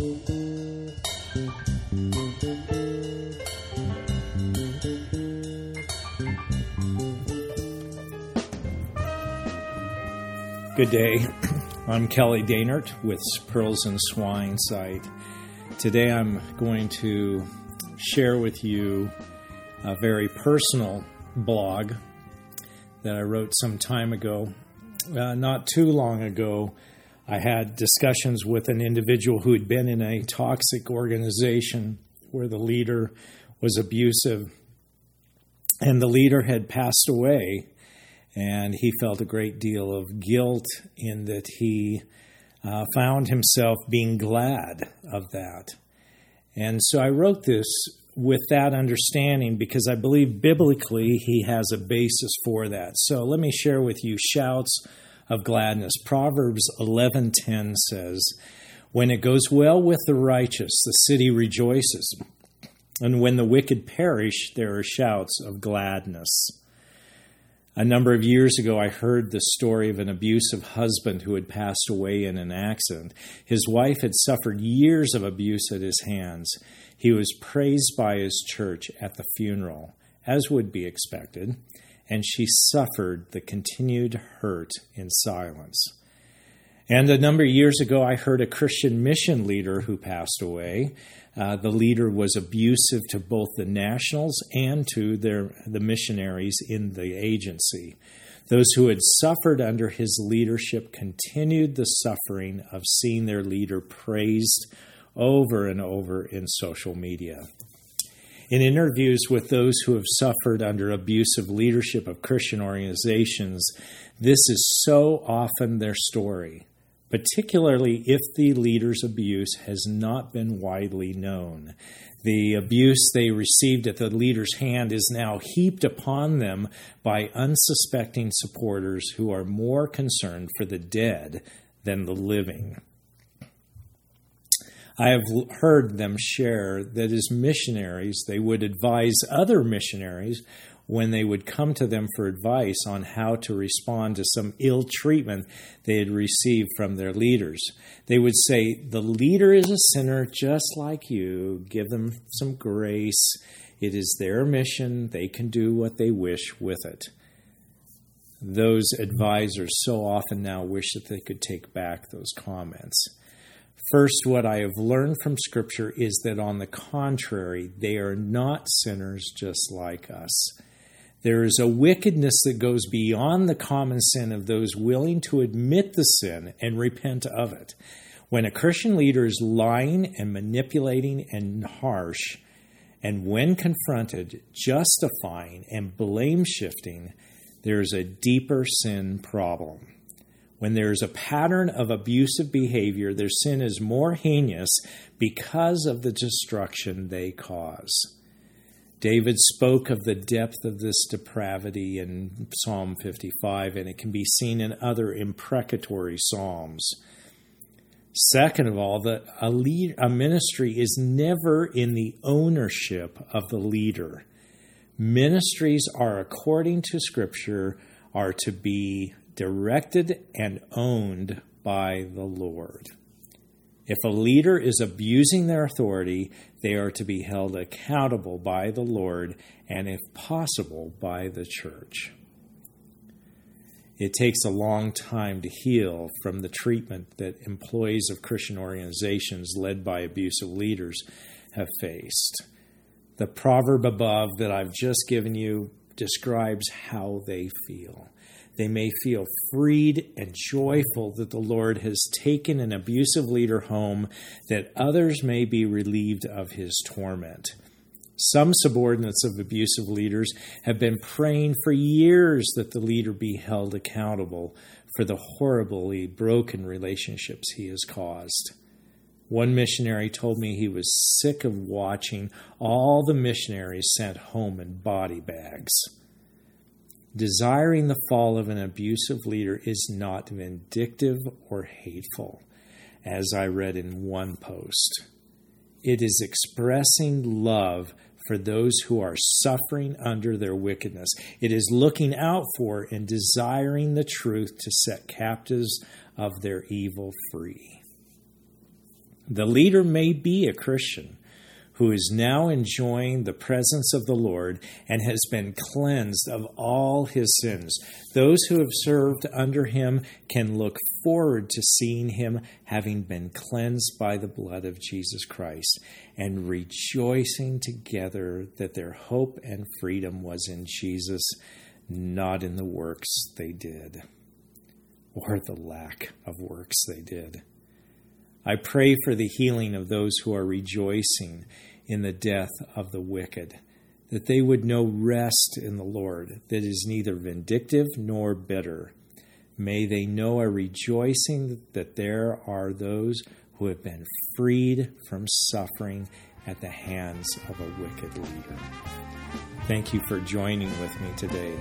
Good day. I'm Kelly Daynert with Pearls and Swine site. Today I'm going to share with you a very personal blog that I wrote some time ago. Uh, not too long ago, I had discussions with an individual who had been in a toxic organization where the leader was abusive and the leader had passed away and he felt a great deal of guilt in that he uh, found himself being glad of that. And so I wrote this with that understanding because I believe biblically he has a basis for that. So let me share with you shouts of gladness. Proverbs 11:10 says, "When it goes well with the righteous, the city rejoices, and when the wicked perish, there are shouts of gladness." A number of years ago, I heard the story of an abusive husband who had passed away in an accident. His wife had suffered years of abuse at his hands. He was praised by his church at the funeral, as would be expected, and she suffered the continued hurt in silence. And a number of years ago, I heard a Christian mission leader who passed away. Uh, the leader was abusive to both the nationals and to their, the missionaries in the agency. Those who had suffered under his leadership continued the suffering of seeing their leader praised over and over in social media. In interviews with those who have suffered under abusive leadership of Christian organizations, this is so often their story particularly if the leader's abuse has not been widely known. The abuse they received at the leader's hand is now heaped upon them by unsuspecting supporters who are more concerned for the dead than the living. I have heard them share that as missionaries, they would advise other missionaries when they would come to them for advice on how to respond to some ill treatment they had received from their leaders. They would say, The leader is a sinner just like you. Give them some grace. It is their mission. They can do what they wish with it. Those advisors so often now wish that they could take back those comments. First, what I have learned from Scripture is that, on the contrary, they are not sinners just like us. There is a wickedness that goes beyond the common sin of those willing to admit the sin and repent of it. When a Christian leader is lying and manipulating and harsh, and when confronted, justifying and blame shifting, there is a deeper sin problem. When there is a pattern of abusive behavior, their sin is more heinous because of the destruction they cause. David spoke of the depth of this depravity in Psalm 55, and it can be seen in other imprecatory psalms. Second of all, that a, lead, a ministry is never in the ownership of the leader. Ministries are, according to Scripture, are to be directed and owned by the Lord. If a leader is abusing their authority, they are to be held accountable by the Lord and, if possible, by the church. It takes a long time to heal from the treatment that employees of Christian organizations led by abusive leaders have faced. The proverb above that I've just given you describes how they feel they may feel freed and joyful that the Lord has taken an abusive leader home, that others may be relieved of his torment. Some subordinates of abusive leaders have been praying for years that the leader be held accountable for the horribly broken relationships he has caused. One missionary told me he was sick of watching all the missionaries sent home in body bags. Desiring the fall of an abusive leader is not vindictive or hateful, as I read in one post. It is expressing love for those who are suffering under their wickedness. It is looking out for and desiring the truth to set captives of their evil free. The leader may be a Christian who is now enjoying the presence of the Lord and has been cleansed of all his sins. Those who have served under him can look forward to seeing him having been cleansed by the blood of Jesus Christ and rejoicing together that their hope and freedom was in Jesus, not in the works they did or the lack of works they did. I pray for the healing of those who are rejoicing in the death of the wicked, that they would know rest in the Lord that is neither vindictive nor bitter. May they know a rejoicing that there are those who have been freed from suffering at the hands of a wicked leader. Thank you for joining with me today.